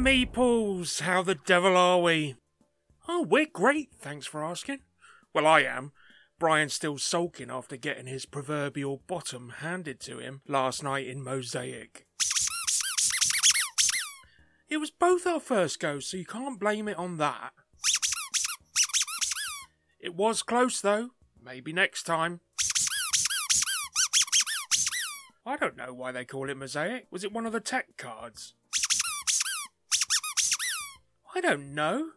Meeples, how the devil are we? Oh, we're great, thanks for asking. Well, I am. Brian's still sulking after getting his proverbial bottom handed to him last night in Mosaic. It was both our first go, so you can't blame it on that. It was close, though. Maybe next time. I don't know why they call it Mosaic. Was it one of the tech cards? I don't know.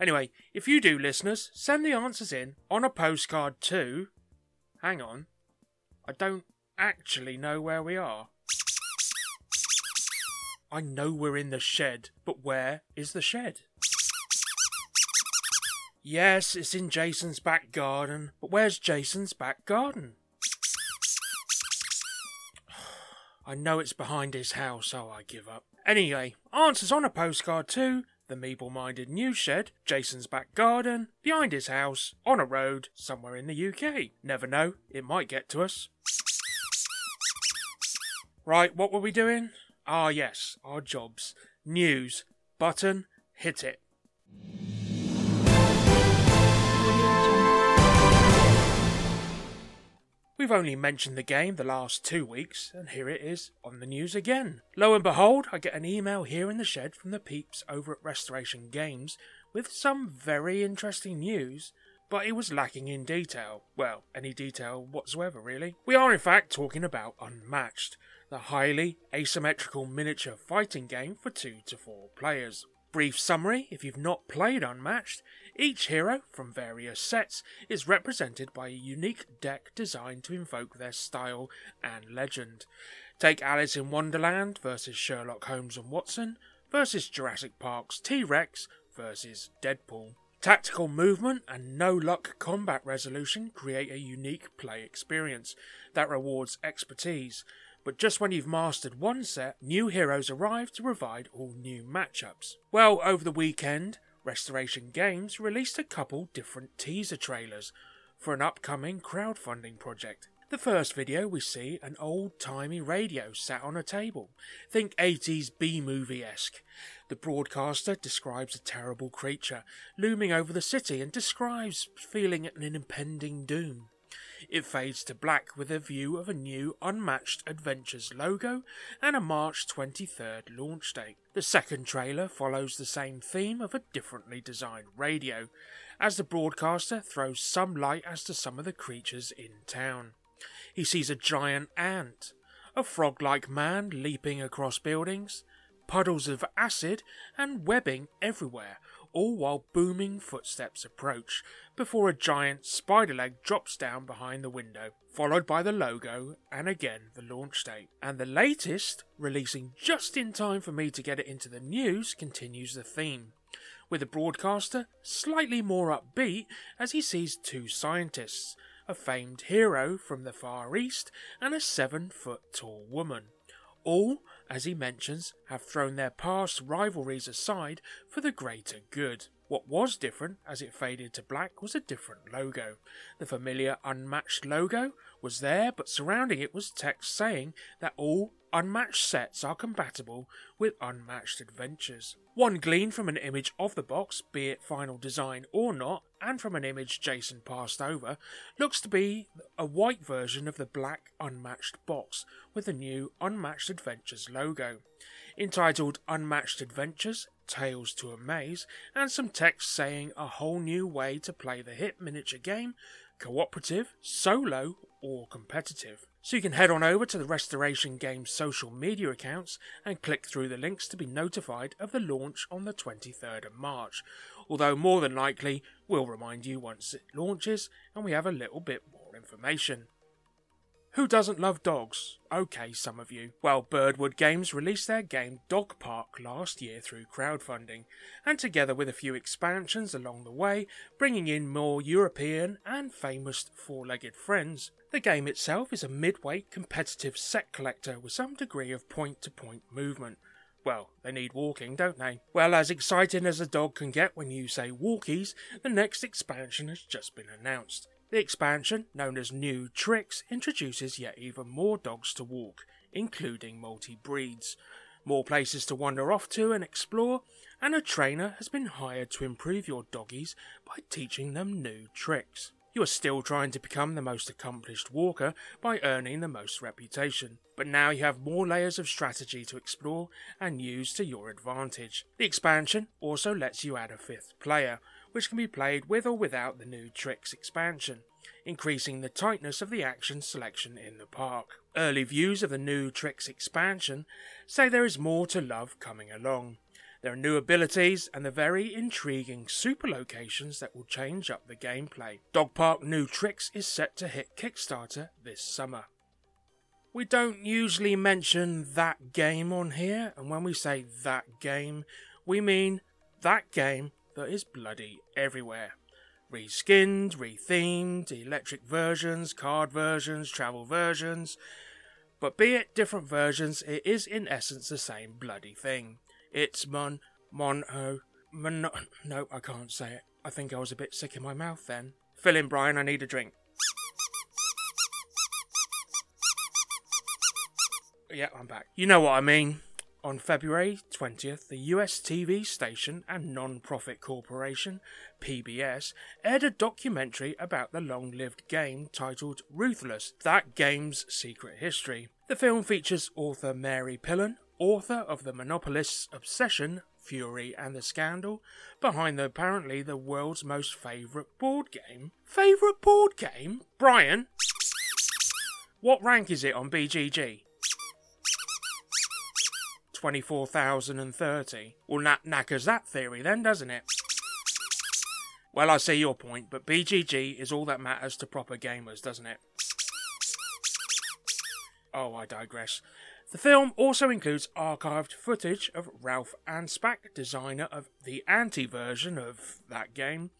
Anyway, if you do, listeners, send the answers in on a postcard to. Hang on. I don't actually know where we are. I know we're in the shed, but where is the shed? Yes, it's in Jason's back garden, but where's Jason's back garden? I know it's behind his house, so I give up. Anyway, answers on a postcard too the Meeple Minded News Shed, Jason's back garden, behind his house, on a road, somewhere in the UK. Never know, it might get to us. Right, what were we doing? Ah, yes, our jobs. News. Button, hit it. We've only mentioned the game the last two weeks, and here it is on the news again. Lo and behold, I get an email here in the shed from the peeps over at Restoration Games with some very interesting news, but it was lacking in detail. Well, any detail whatsoever, really. We are, in fact, talking about Unmatched, the highly asymmetrical miniature fighting game for two to four players. Brief summary if you've not played Unmatched, each hero from various sets is represented by a unique deck designed to invoke their style and legend. Take Alice in Wonderland versus Sherlock Holmes and Watson versus Jurassic Park's T Rex versus Deadpool. Tactical movement and no luck combat resolution create a unique play experience that rewards expertise. But just when you've mastered one set, new heroes arrive to provide all new matchups. Well, over the weekend, Restoration Games released a couple different teaser trailers for an upcoming crowdfunding project. The first video we see an old timey radio sat on a table. Think 80s B movie esque. The broadcaster describes a terrible creature looming over the city and describes feeling an impending doom. It fades to black with a view of a new Unmatched Adventures logo and a March 23rd launch date. The second trailer follows the same theme of a differently designed radio, as the broadcaster throws some light as to some of the creatures in town. He sees a giant ant, a frog like man leaping across buildings, puddles of acid, and webbing everywhere, all while booming footsteps approach, before a giant spider leg drops down behind the window, followed by the logo and again the launch date. And the latest, releasing just in time for me to get it into the news, continues the theme. With the broadcaster slightly more upbeat as he sees two scientists, a famed hero from the Far East and a seven foot tall woman. All as he mentions, have thrown their past rivalries aside for the greater good. What was different as it faded to black was a different logo. The familiar unmatched logo was there, but surrounding it was text saying that all unmatched sets are compatible with unmatched adventures. One gleaned from an image of the box, be it final design or not, and from an image Jason passed over, looks to be a white version of the black unmatched box with the new Unmatched Adventures logo. Entitled Unmatched Adventures Tales to Amaze, and some text saying a whole new way to play the hit miniature game cooperative, solo, or competitive. So you can head on over to the Restoration Games social media accounts and click through the links to be notified of the launch on the 23rd of March. Although more than likely, we'll remind you once it launches and we have a little bit more information. Who doesn't love dogs? Okay, some of you. Well, Birdwood Games released their game Dog Park last year through crowdfunding, and together with a few expansions along the way, bringing in more European and famous four legged friends, the game itself is a midweight competitive set collector with some degree of point to point movement. Well, they need walking, don't they? Well, as exciting as a dog can get when you say walkies, the next expansion has just been announced. The expansion, known as New Tricks, introduces yet even more dogs to walk, including multi breeds. more places to wander off to and explore, and a trainer has been hired to improve your doggies by teaching them new tricks. You are still trying to become the most accomplished walker by earning the most reputation, but now you have more layers of strategy to explore and use to your advantage. The expansion also lets you add a fifth player, which can be played with or without the new tricks expansion, increasing the tightness of the action selection in the park. Early views of the new tricks expansion say there is more to love coming along. There are new abilities and the very intriguing super locations that will change up the gameplay. Dog Park New Tricks is set to hit Kickstarter this summer. We don't usually mention that game on here, and when we say that game, we mean that game that is bloody everywhere. Reskinned, rethemed, electric versions, card versions, travel versions. But be it different versions, it is in essence the same bloody thing. It's Mon. Mon. Oh. Mon. No, I can't say it. I think I was a bit sick in my mouth then. Fill in, Brian. I need a drink. Yeah, I'm back. You know what I mean. On February 20th, the US TV station and non profit corporation, PBS, aired a documentary about the long lived game titled Ruthless That Game's Secret History. The film features author Mary Pilon, author of the monopolist's obsession, Fury and the Scandal, behind the, apparently the world's most favourite board game. Favourite board game? Brian? What rank is it on BGG? 24,030. Well, that knackers that theory then, doesn't it? Well, I see your point, but BGG is all that matters to proper gamers, doesn't it? Oh, I digress. The film also includes archived footage of Ralph Anspach, designer of the anti version of that game,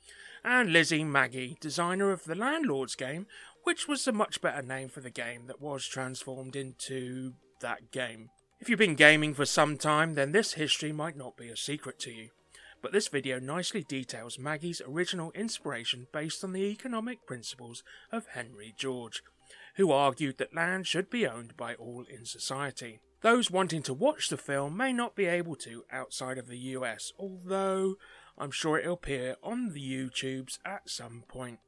and Lizzie Magie, designer of the Landlords game, which was a much better name for the game that was transformed into that game. If you've been gaming for some time, then this history might not be a secret to you. But this video nicely details Magie's original inspiration based on the economic principles of Henry George, who argued that land should be owned by all in society. Those wanting to watch the film may not be able to outside of the US, although I'm sure it'll appear on the YouTubes at some point.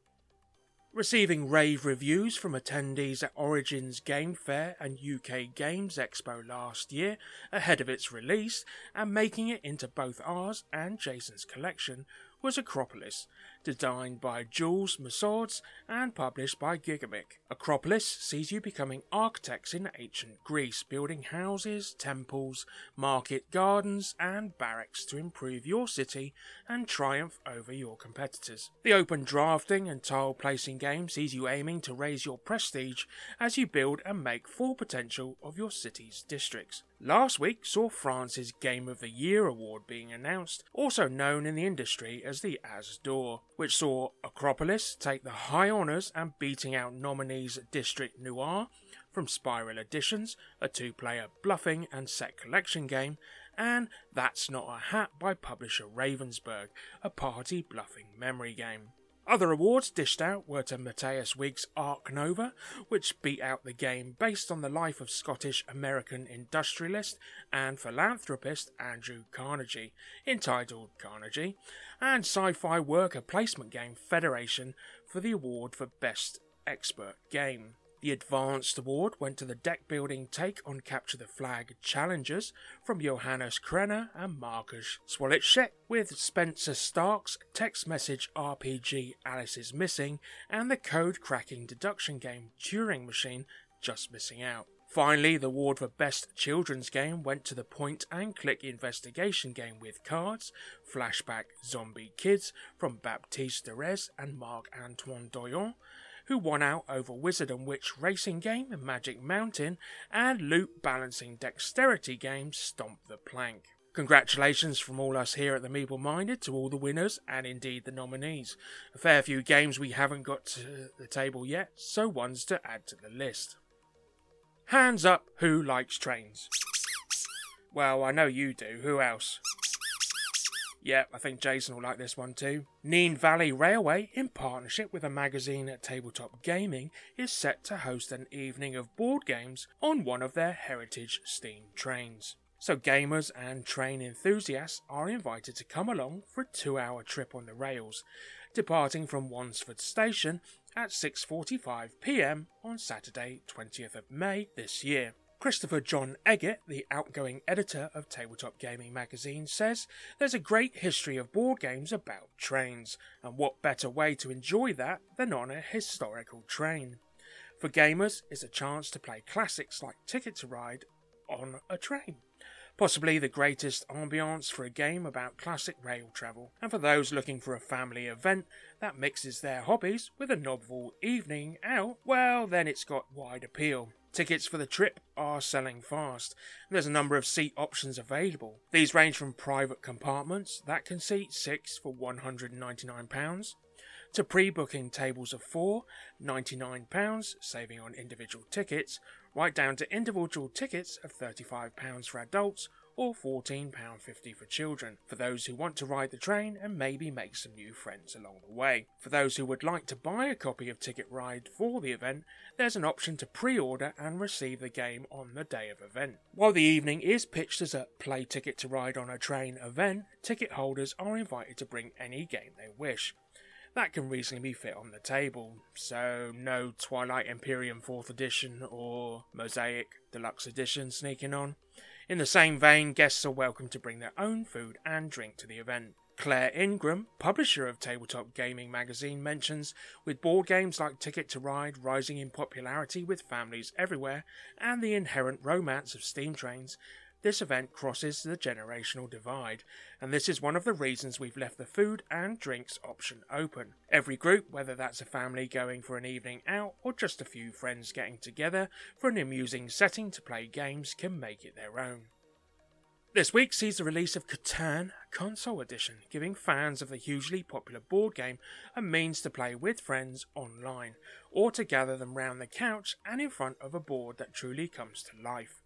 Receiving rave reviews from attendees at Origins Game Fair and UK Games Expo last year ahead of its release, and making it into both ours and Jason's collection, was Acropolis, designed by Jules Messaud and published by Gigamic. Acropolis sees you becoming architects in ancient Greece, building houses, temples, market gardens, and barracks to improve your city and triumph over your competitors. The open drafting and tile placing game sees you aiming to raise your prestige as you build and make full potential of your city's districts. Last week saw France's Game of the Year award being announced, also known in the industry as the As d'Or, which saw Acropolis take the high honours and beating out nominees District Noir from Spiral Editions, a two player bluffing and set collection game, and That's Not a Hat by publisher Ravensburg, a party bluffing memory game. Other awards dished out were to Matthias Wigge's Ark Nova, which beat out the game based on the life of Scottish American industrialist and philanthropist Andrew Carnegie, entitled Carnegie, and sci fi worker placement game Federation for the award for Best Expert Game. The Advanced Award went to the deck building take on Capture the Flag Challengers from Johannes Krenner and Markus Slawitscheck, with Spenser Starke's text message RPG Alice is Missing and the code cracking deduction game Turing Machine just missing out. Finally, the award for Best Children's Game went to the point and click investigation game with cards, Flashback Zombie Kids from Baptiste Derez and Marc Antoine Doyon, who won out over Wizard and Witch racing game Magic Mountain and loot balancing dexterity game Stomp the Plank. Congratulations from all us here at the Meeple Minded to all the winners and indeed the nominees. A fair few games we haven't got to the table yet, so ones to add to the list. Hands up who likes trains? Well, I know you do. Who else? Yeah, I think Jason will like this one too. Nene Valley Railway, in partnership with a magazine at Tabletop Gaming, is set to host an evening of board games on one of their heritage steam trains. so gamers and train enthusiasts are invited to come along for a two hour trip on the rails, departing from Wansford Station at 6:45 p.m. on Saturday, 20th of May this year. Christopher John Eggett, the outgoing editor of Tabletop Gaming magazine, says there's a great history of board games about trains, and what better way to enjoy that than on a historical train? For gamers, it's a chance to play classics like Ticket to Ride on a train. Possibly the greatest ambiance for a game about classic rail travel, and for those looking for a family event that mixes their hobbies with a novel evening out, well, then it's got wide appeal. Tickets for the trip are selling fast. There's a number of seat options available. These range from private compartments that can seat six for £199 to pre booking tables of four, £99, saving on individual tickets, right down to individual tickets of £35 for adults or £14.50 for children, for those who want to ride the train and maybe make some new friends along the way. For those who would like to buy a copy of Ticket Ride for the event, there's an option to pre order and receive the game on the day of event. While the evening is pitched as a play Ticket to Ride on a train event, ticket holders are invited to bring any game they wish that can reasonably fit on the table. So, no Twilight Imperium 4th edition or Mosaic Deluxe edition sneaking on. In the same vein, guests are welcome to bring their own food and drink to the event. Claire Ingram, publisher of Tabletop Gaming magazine, mentions with board games like Ticket to Ride rising in popularity with families everywhere and the inherent romance of steam trains, this event crosses the generational divide, and this is one of the reasons we've left the food and drinks option open. Every group, whether that's a family going for an evening out or just a few friends getting together for an amusing setting to play games, can make it their own. This week sees the release of Catan Console Edition, giving fans of the hugely popular board game a means to play with friends online, or to gather them round the couch and in front of a board that truly comes to life.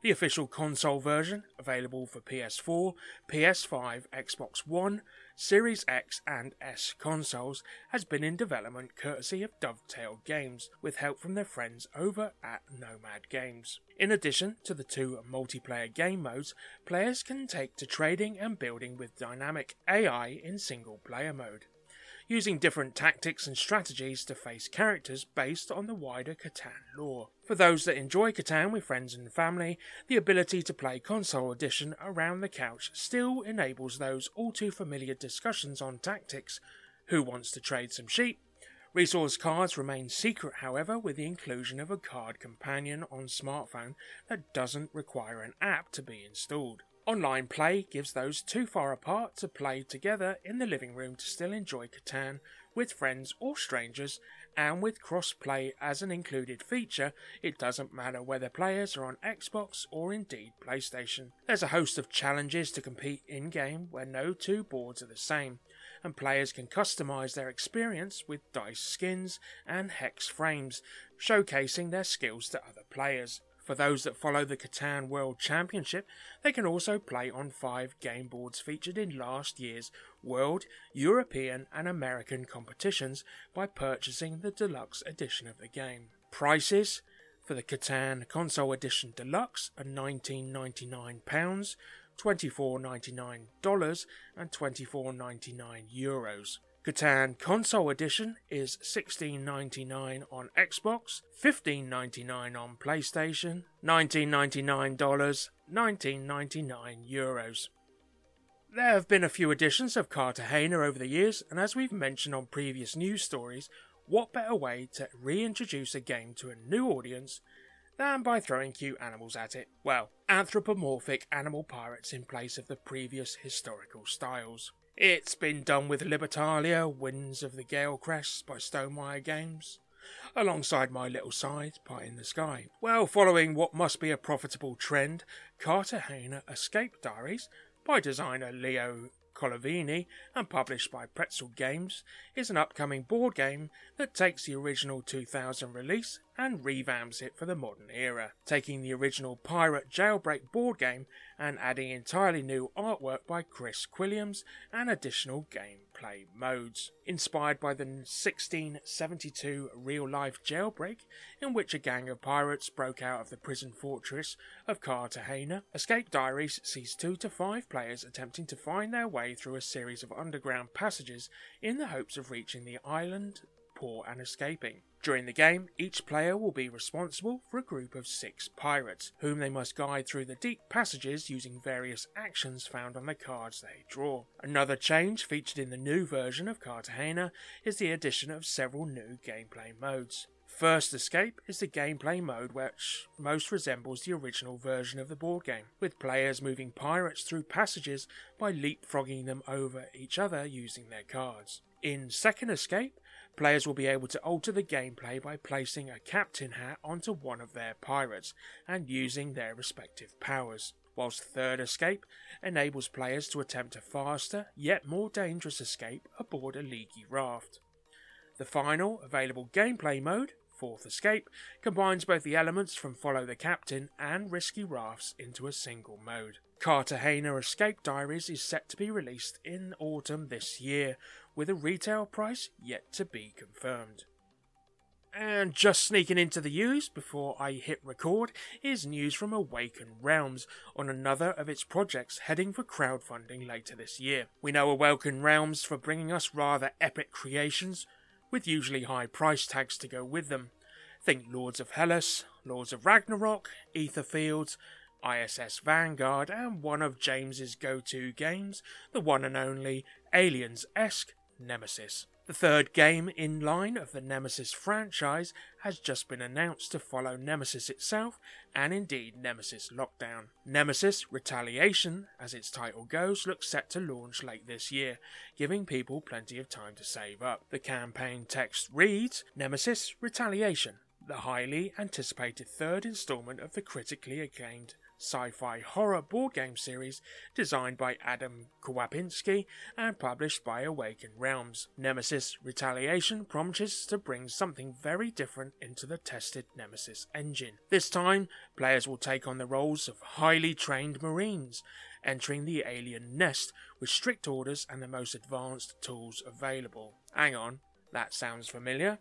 The official console version, available for PS4, PS5, Xbox One, Series X and S consoles, has been in development courtesy of Dovetail Games, with help from their friends over at Nomad Games. In addition to the two multiplayer game modes, players can take to trading and building with dynamic AI in single player mode using different tactics and strategies to face characters based on the wider Catan lore. For those that enjoy Catan with friends and family, the ability to play console edition around the couch still enables those all too familiar discussions on tactics. Who wants to trade some sheep? Resource cards remain secret, however, with the inclusion of a card companion on smartphone that doesn't require an app to be installed. Online play gives those too far apart to play together in the living room to still enjoy Catan with friends or strangers, and with cross play as an included feature, it doesn't matter whether players are on Xbox or indeed PlayStation. There's a host of challenges to compete in game where no two boards are the same, and players can customize their experience with dice skins and hex frames, showcasing their skills to other players. For those that follow the Catan World Championship, they can also play on five game boards featured in last year's World, European, and American competitions by purchasing the deluxe edition of the game. Prices for the Catan Console Edition Deluxe are £19.99, $24.99, and €24.99. Euros. Catan Console Edition is $16.99 on Xbox, $15.99 on PlayStation, $19.99, $19.99 euros. There have been a few editions of Cartagena over the years, and as we've mentioned on previous news stories, what better way to reintroduce a game to a new audience than by throwing cute animals at it? Well, anthropomorphic animal pirates in place of the previous historical styles. It's been done with Libertalia, Winds of the Gale Crest by Stonemaier Games, alongside My Little Scythe Pie in the Sky. Well, following what must be a profitable trend, Cartagena Escape Diaries by designer Leo Colovini and published by Pretzel Games is an upcoming board game that takes the original 2000 release and revamps it for the modern era, taking the original Pirate Jailbreak board game and adding entirely new artwork by Chris Quilliams and additional gameplay modes. Inspired by the 1672 real life jailbreak, in which a gang of pirates broke out of the prison fortress of Cartagena, Escape Diaries sees two to five players attempting to find their way through a series of underground passages in the hopes of reaching the island and escaping. During the game, each player will be responsible for a group of six pirates, whom they must guide through the deep passages using various actions found on the cards they draw. Another change featured in the new version of Cartagena is the addition of several new gameplay modes. First Escape is the gameplay mode which most resembles the original version of the board game, with players moving pirates through passages by leapfrogging them over each other using their cards. In Second Escape, Players will be able to alter the gameplay by placing a captain hat onto one of their pirates and using their respective powers, whilst Third Escape enables players to attempt a faster yet more dangerous escape aboard a leaky raft. The final available gameplay mode, Fourth Escape, combines both the elements from Follow the Captain and Risky Rafts into a single mode. Cartagena Escape Diaries is set to be released in autumn this year, with a retail price yet to be confirmed. And just sneaking into the news before I hit record is news from Awaken Realms on another of its projects heading for crowdfunding later this year. We know Awaken Realms for bringing us rather epic creations, with usually high price tags to go with them. Think Lords of Hellas, Lords of Ragnarok, Aetherfields, ISS Vanguard, and one of James's go to games, the one and only Aliens esque Nemesis. The third game in line of the Nemesis franchise has just been announced to follow Nemesis itself and indeed Nemesis Lockdown. Nemesis Retaliation, as its title goes, looks set to launch late this year, giving people plenty of time to save up. The campaign text reads Nemesis Retaliation, the highly anticipated third installment of the critically acclaimed sci fi horror board game series designed by Adam Kwapinski and published by Awaken Realms. Nemesis Retaliation promises to bring something very different into the tested Nemesis engine. This time, players will take on the roles of highly trained Marines, entering the alien nest with strict orders and the most advanced tools available. Hang on, that sounds familiar.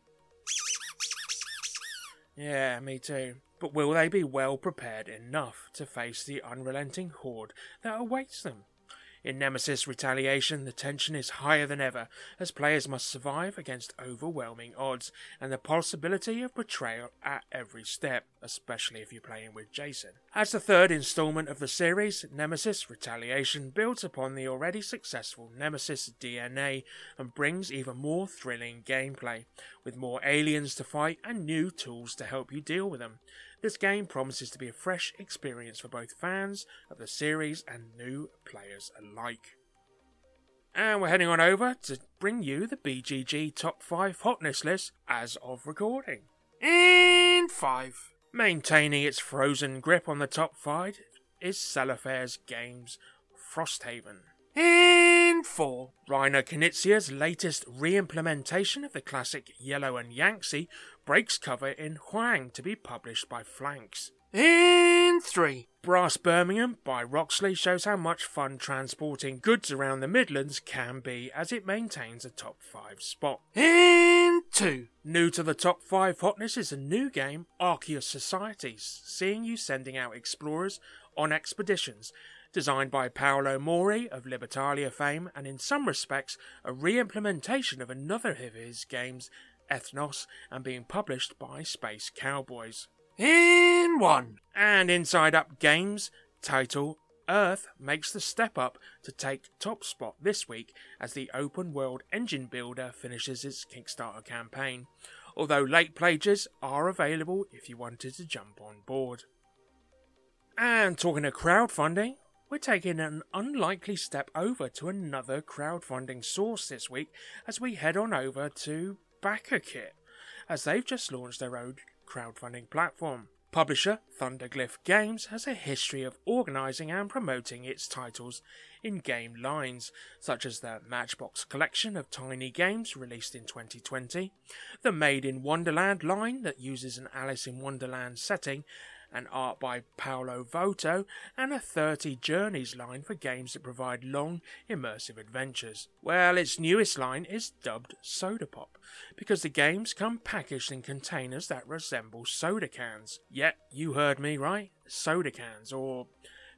Yeah, me too. But will they be well prepared enough to face the unrelenting horde that awaits them? In Nemesis Retaliation, the tension is higher than ever, as players must survive against overwhelming odds and the possibility of betrayal at every step, especially if you're playing with Jason. As the third installment of the series, Nemesis Retaliation builds upon the already successful Nemesis DNA and brings even more thrilling gameplay, with more aliens to fight and new tools to help you deal with them. This game promises to be a fresh experience for both fans of the series and new players alike. And we're heading on over to bring you the BGG Top 5 Hotness list as of recording. In 5. Maintaining its frozen grip on the top 5 is Cephalofair's Games Frosthaven. In 4. Reiner Knizia's latest re implementation of the classic Yellow and Yangtze breaks cover in Huang to be published by Flanks. In 3. Brass Birmingham by Roxley shows how much fun transporting goods around the Midlands can be as it maintains a top 5 spot. In 2. New to the top 5 hotness is a new game, Arceus Societies, seeing you sending out explorers on expeditions designed by Paolo Mori of Libertalia fame, and in some respects a re implementation of another of his games, Ethnos, and being published by Space Cowboys. In one! And Inside Up Games title Earth makes the step up to take top spot this week as the open world engine builder finishes its Kickstarter campaign, although late pledges are available if you wanted to jump on board. And talking of crowdfunding, we're taking an unlikely step over to another crowdfunding source this week as we head on over to BackerKit, as they've just launched their own crowdfunding platform. Publisher Thundergryph Games has a history of organising and promoting its titles in game lines, such as the Matchbox collection of tiny games released in 2020, the Made in Wonderland line that uses an Alice in Wonderland setting, and art by Paolo Voto, and a 30 Journeys line for games that provide long, immersive adventures. Well, its newest line is dubbed Soda Pop, because the games come packaged in containers that resemble soda cans. Yet, you heard me right, soda cans, or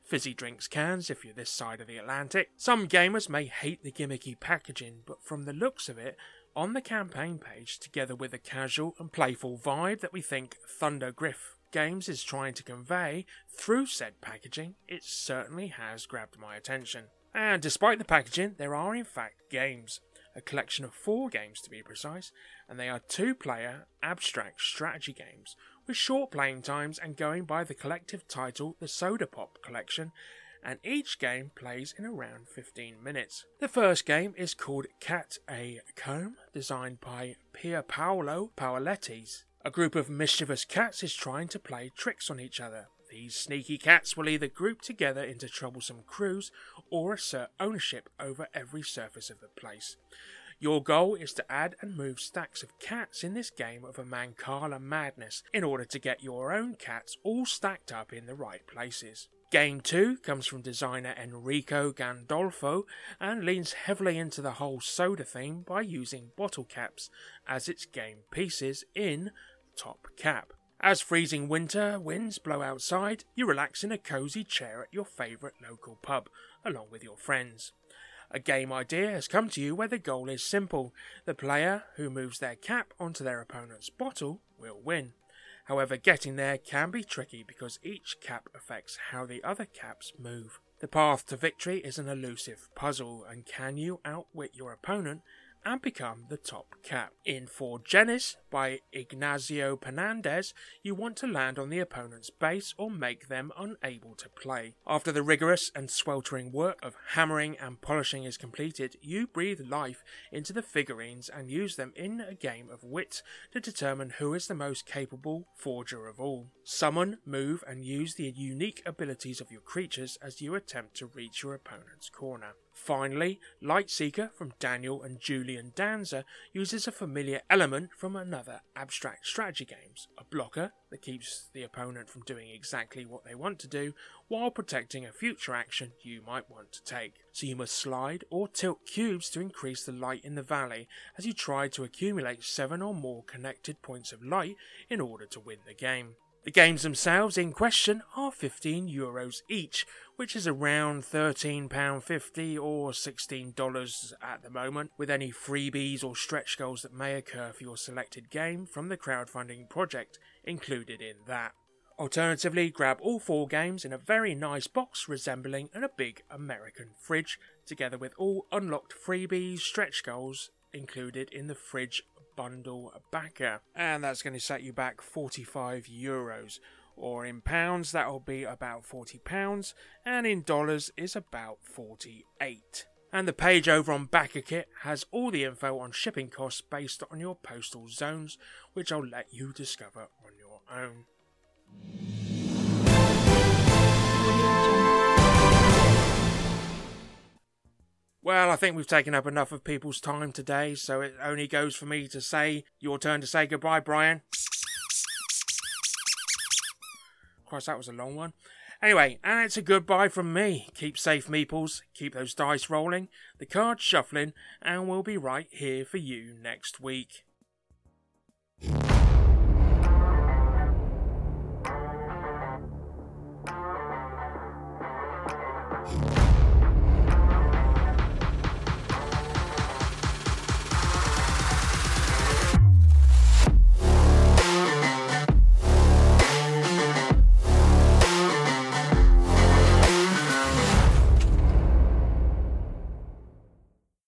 fizzy drinks cans if you're this side of the Atlantic. Some gamers may hate the gimmicky packaging, but from the looks of it, on the campaign page, together with the casual and playful vibe that we think Thundergryph Games is trying to convey through said packaging, it certainly has grabbed my attention. And despite the packaging, there are in fact games, a collection of four games to be precise, and they are two player abstract strategy games with short playing times and going by the collective title the Soda Pop Collection, and each game plays in around 15 minutes. The first game is called Cat A Comb, designed by Pier Paolo Paolettis. A group of mischievous cats is trying to play tricks on each other. These sneaky cats will either group together into troublesome crews or assert ownership over every surface of the place. Your goal is to add and move stacks of cats in this game of a Mancala madness in order to get your own cats all stacked up in the right places. Game 2 comes from designer Enrico Gandolfo and leans heavily into the whole soda theme by using bottle caps as its game pieces in Top Cap. As freezing winter winds blow outside, you relax in a cosy chair at your favourite local pub, along with your friends. A game idea has come to you where the goal is simple. The player who moves their cap onto their opponent's bottle will win. However, getting there can be tricky because each cap affects how the other caps move. The path to victory is an elusive puzzle, and can you outwit your opponent and become the top cap. In For Genis by Ignacio Penandez, you want to land on the opponent's base or make them unable to play. After the rigorous and sweltering work of hammering and polishing is completed, you breathe life into the figurines and use them in a game of wit to determine who is the most capable forger of all. Summon, move, and use the unique abilities of your creatures as you attempt to reach your opponent's corner. Finally, Lightseeker from Daniel and Julian Danza uses a familiar element from another abstract strategy games, a blocker that keeps the opponent from doing exactly what they want to do while protecting a future action you might want to take. So you must slide or tilt cubes to increase the light in the valley as you try to accumulate 7 or more connected points of light in order to win the game. The games themselves in question are 15 euros each, which is around £13.50 or $16 at the moment, with any freebies or stretch goals that may occur for your selected game from the crowdfunding project included in that. Alternatively, grab all four games in a very nice box resembling a big American fridge, together with all unlocked freebies, stretch goals included in the fridge bundle backer, and that's going to set you back 45 euros. Or in pounds, that'll be about 40 pounds, and in dollars is about 48. And the page over on BackerKit has all the info on shipping costs based on your postal zones, which I'll let you discover on your own. Well, I think we've taken up enough of people's time today, so it only goes for me to say your turn to say goodbye, Brian. Course, that was a long one. Anyway, and it's a goodbye from me. Keep safe, meeples. Keep those dice rolling, the cards shuffling, and we'll be right here for you next week.